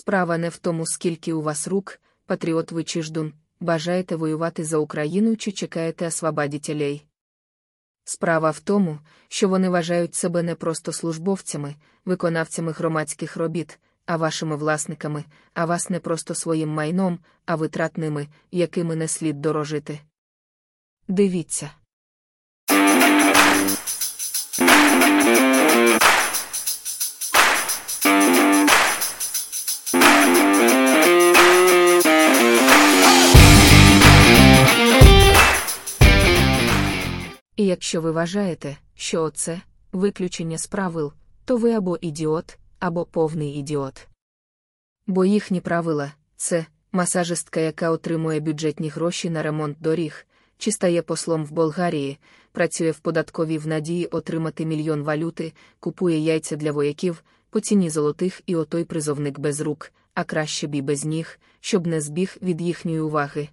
Справа не в тому, скільки у вас рук, патріот ви чи ждун, бажаєте воювати за Україну чи чекаєте освободітелей. Справа в тому, що вони вважають себе не просто службовцями, виконавцями громадських робіт, а вашими власниками, а вас не просто своїм майном, а витратними, якими не слід дорожити. Дивіться. І якщо ви вважаєте, що оце виключення з правил, то ви або ідіот, або повний ідіот. Бо їхні правила це масажистка, яка отримує бюджетні гроші на ремонт доріг, чи стає послом в Болгарії, працює в податковій в надії отримати мільйон валюти, купує яйця для вояків, по ціні золотих і отой призовник без рук, а краще б і без ніг, щоб не збіг від їхньої уваги,